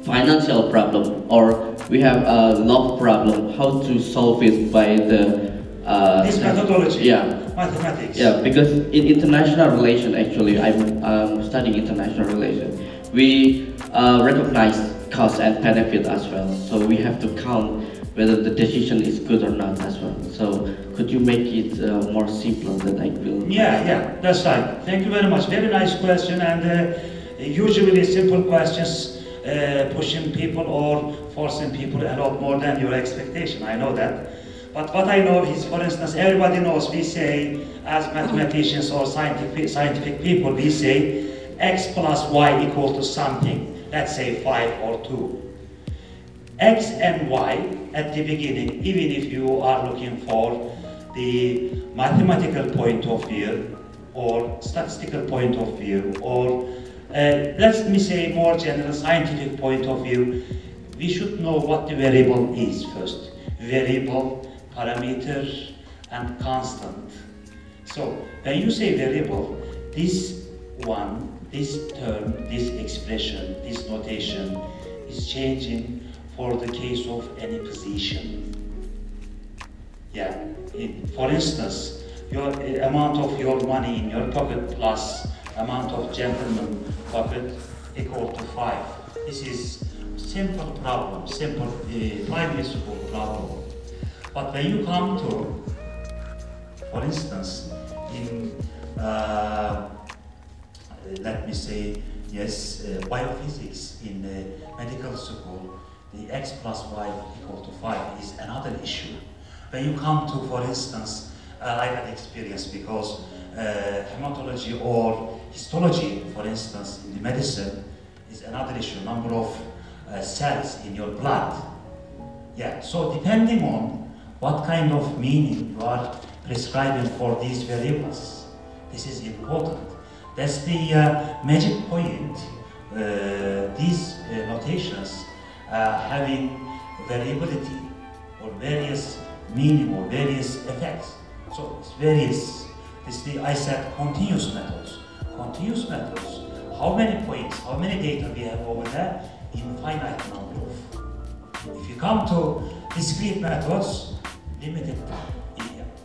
financial problem or we have a love problem. How to solve it by the uh, This methodology. Yeah. Mathematics. Yeah, because in international relation, actually, I'm um, studying international relation. We uh, recognize cost and benefit as well. So we have to count whether the decision is good or not as well. So could you make it uh, more simpler that I will? Yeah, yeah, that's right. Thank you very much. Very nice question, and uh, usually simple questions uh, pushing people or forcing people a lot more than your expectation. I know that. But what I know is, for instance, everybody knows we say, as mathematicians or scientific, scientific people, we say x plus y equal to something. Let's say 5 or 2. X and Y at the beginning, even if you are looking for the mathematical point of view or statistical point of view or let me say more general scientific point of view, we should know what the variable is first. Variable, parameter and constant. So when you say variable, this one, this term, this expression, this notation is changing for the case of any position. Yeah, for instance, your uh, amount of your money in your pocket plus amount of gentleman pocket equal to five. This is simple problem, simple uh, primary problem. But when you come to, for instance, in uh, let me say, yes, uh, biophysics in the medical school, the x plus y equal to 5 is another issue. When you come to, for instance, uh, I had experience because uh, hematology or histology, for instance, in the medicine, is another issue, number of uh, cells in your blood. Yeah, so depending on what kind of meaning you are prescribing for these variables, this is important. That's the uh, magic point. Uh, these uh, notations uh, having variability or various meaning or various effects. So it's various. This the I said continuous methods. Continuous methods. How many points? How many data we have over there? Infinite number of. If you come to discrete methods, limited.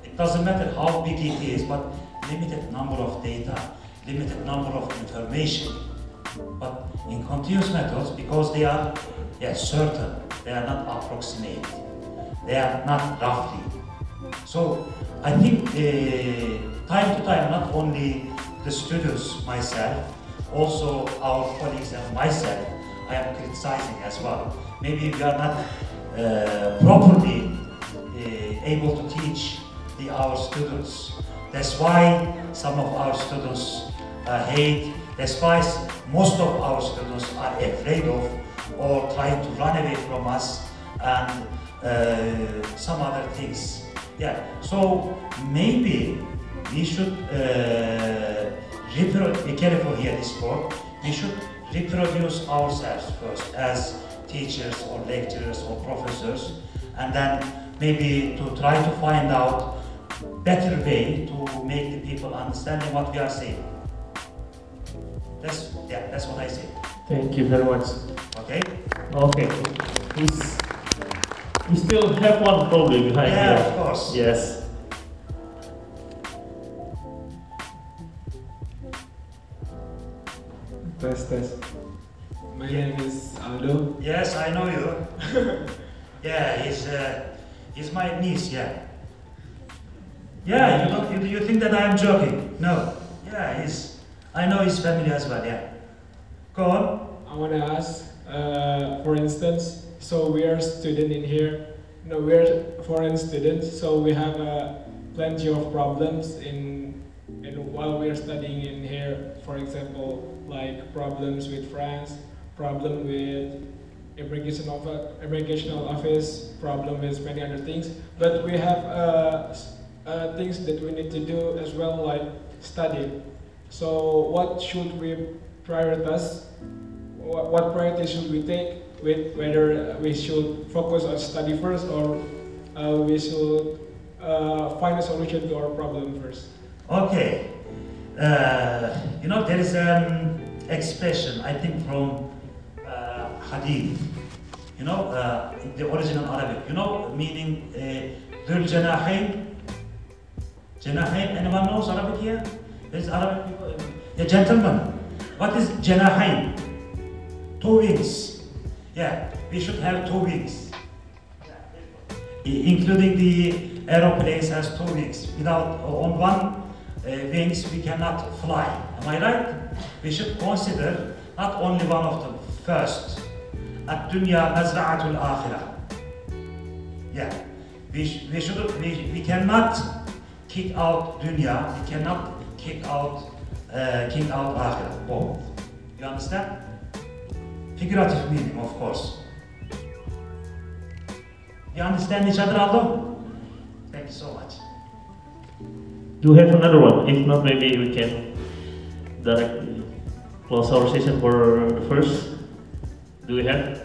It doesn't matter how big it is, but limited number of data, limited number of information. But in continuous methods, because they are are certain, they are not approximate, they are not roughly. So I think uh, time to time, not only the students, myself, also our colleagues and myself, I am criticizing as well. Maybe we are not uh, properly uh, able to teach the, our students. That's why some of our students uh, hate. That's why most of our students are afraid of or trying to run away from us and uh, some other things. Yeah. So maybe we should uh, be careful here. This word. We should reproduce ourselves first as teachers or lecturers or professors, and then maybe to try to find out better way to make the people understanding what we are saying. That's yeah, that's what I say. Thank you very much. Okay. Okay. He's, we still have one problem behind Yeah, here. of course. Yes. Test, test. My name is Aldo. Yes, I know you. yeah, he's uh, he's my niece. Yeah. Yeah, you, don't, you, you think that I'm joking? No. Yeah, he's. I know his family as well. Yeah. Go on. I want to ask, uh, for instance, so we are student in here. No, we're foreign students, so we have uh, plenty of problems in, in while we are studying in here. For example, like problems with France, problem with immigration of immigration office, problem with many other things. But we have uh, uh, things that we need to do as well, like study. So what should we prioritize? What, priority should we take with whether we should focus on study first or uh, we should uh, find a solution to our problem first? Okay. Uh, you know, there is an expression, I think, from uh, Hadith. You know, uh, the original Arabic. You know, meaning Dhul Janahain. Janahain, anyone knows Arabic here? There's Arabic people. Yeah, gentlemen. What is Janahain? Two wings. Yeah, we should have two wings. I- Including the aeroplanes has two wings. Without on one uh, wings we cannot fly. Am I right? We should consider not only one of them. First, الدنيا مزرعة الآخرة. Yeah, we, sh- we should we, we cannot kick out dunya. We cannot kick out uh, kick out akhirah. Both. You understand? Figurative meaning, of course. You understand each other, Aldo? Thank you so much. Do you have another one? If not, maybe we can directly close our session for the first. Do we have?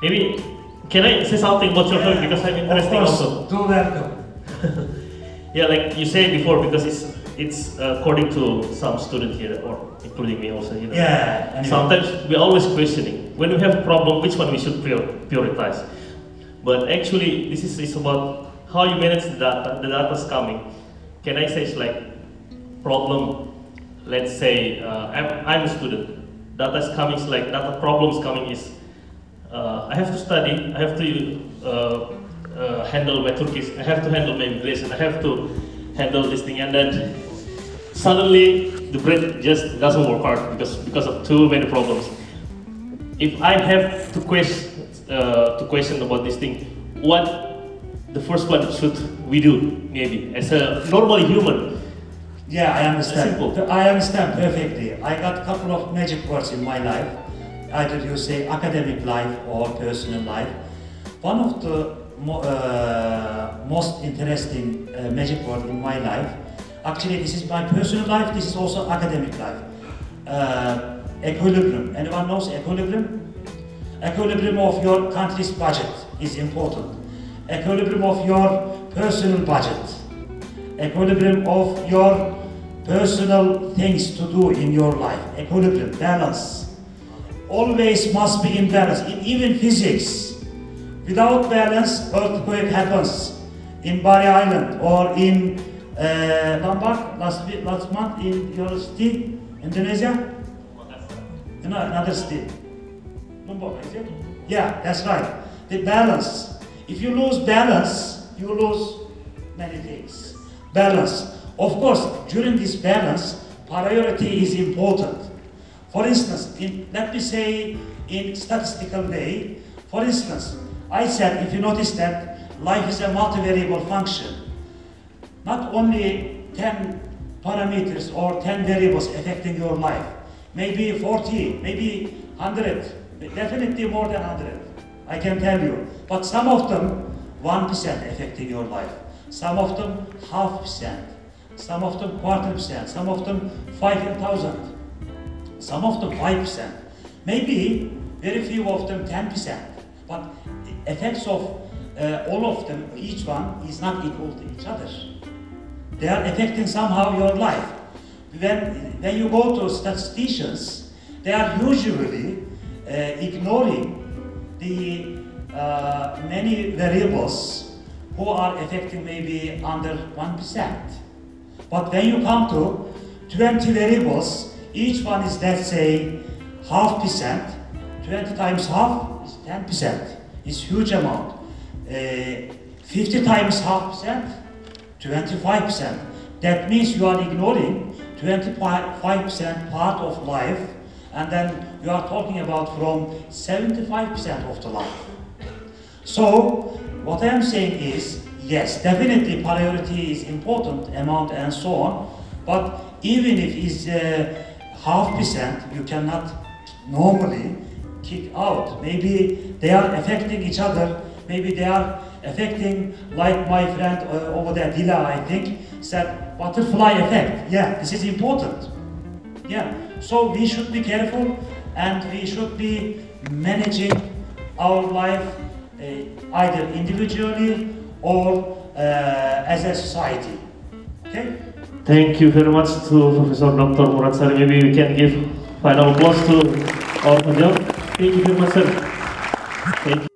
Maybe can I say something about your topic because I'm interested also. do welcome. Yeah, like you said before, because it's it's uh, according to some student here, or including me also. You know. Yeah, anyway. Sometimes we're always questioning when we have a problem, which one we should prioritize. But actually, this is, is about how you manage the data. The data's coming. Can I say it's like problem? Let's say uh, I'm, I'm a student. Data's coming is like data problems coming is uh, I have to study. I have to uh, uh, handle my Turkish. I have to handle my English. And I have to handle this thing, and then suddenly the brain just doesn't work hard because because of too many problems. If I have to question uh, to question about this thing, what the first one should we do maybe as a normal human? Yeah, I understand. Simple. I understand perfectly. I got a couple of magic words in my life. Either you say academic life or personal life. One of the mo- uh, most interesting uh, magic word in my life, actually this is my personal life, this is also academic life. Uh, equilibrium. Anyone knows equilibrium? Equilibrium of your country's budget is important. Equilibrium of your personal budget equilibrium of your personal things to do in your life, equilibrium, balance. Always must be in balance. In even physics, without balance, earthquake happens in Bali Island or in uh, last, week- last month in your city, Indonesia. You know, another city. Lombok, is it? Yeah, that's right. The balance. If you lose balance, you lose many things. Balance. Of course, during this balance, priority is important. For instance, in, let me say in statistical way, for instance, I said if you notice that life is a multivariable function, not only 10 parameters or 10 variables affecting your life, maybe 40, maybe 100, definitely more than 100, I can tell you. But some of them, 1% affecting your life, some of them half percent, some of them quarter percent, some of them 5,000, some of them 5%, maybe very few of them 10%, but the effects of uh, all of them, each one is not equal to each other. They are affecting somehow your life. When, when you go to statisticians, they are usually uh, ignoring the uh, many variables who are affecting maybe under 1%. But when you come to 20 variables, each one is let's say half percent. 20 times half is 10 percent. It's huge amount. Uh, 50 times half percent, 25 percent. That means you are ignoring 25 percent part of life, and then you are talking about from 75 percent of the life. So, what I am saying is, yes, definitely priority is important, amount and so on, but even if it's uh, half percent, you cannot normally kick out. Maybe they are affecting each other, maybe they are affecting, like my friend uh, over there, Dila, I think, said butterfly effect. Yeah, this is important. Yeah, so we should be careful and we should be managing our life uh, either individually or uh, as a society. Okay? Thank you very much to Professor Dr. Murat Sarı. Maybe we can give final applause to our panel. Thank you very much, sir. Thank you.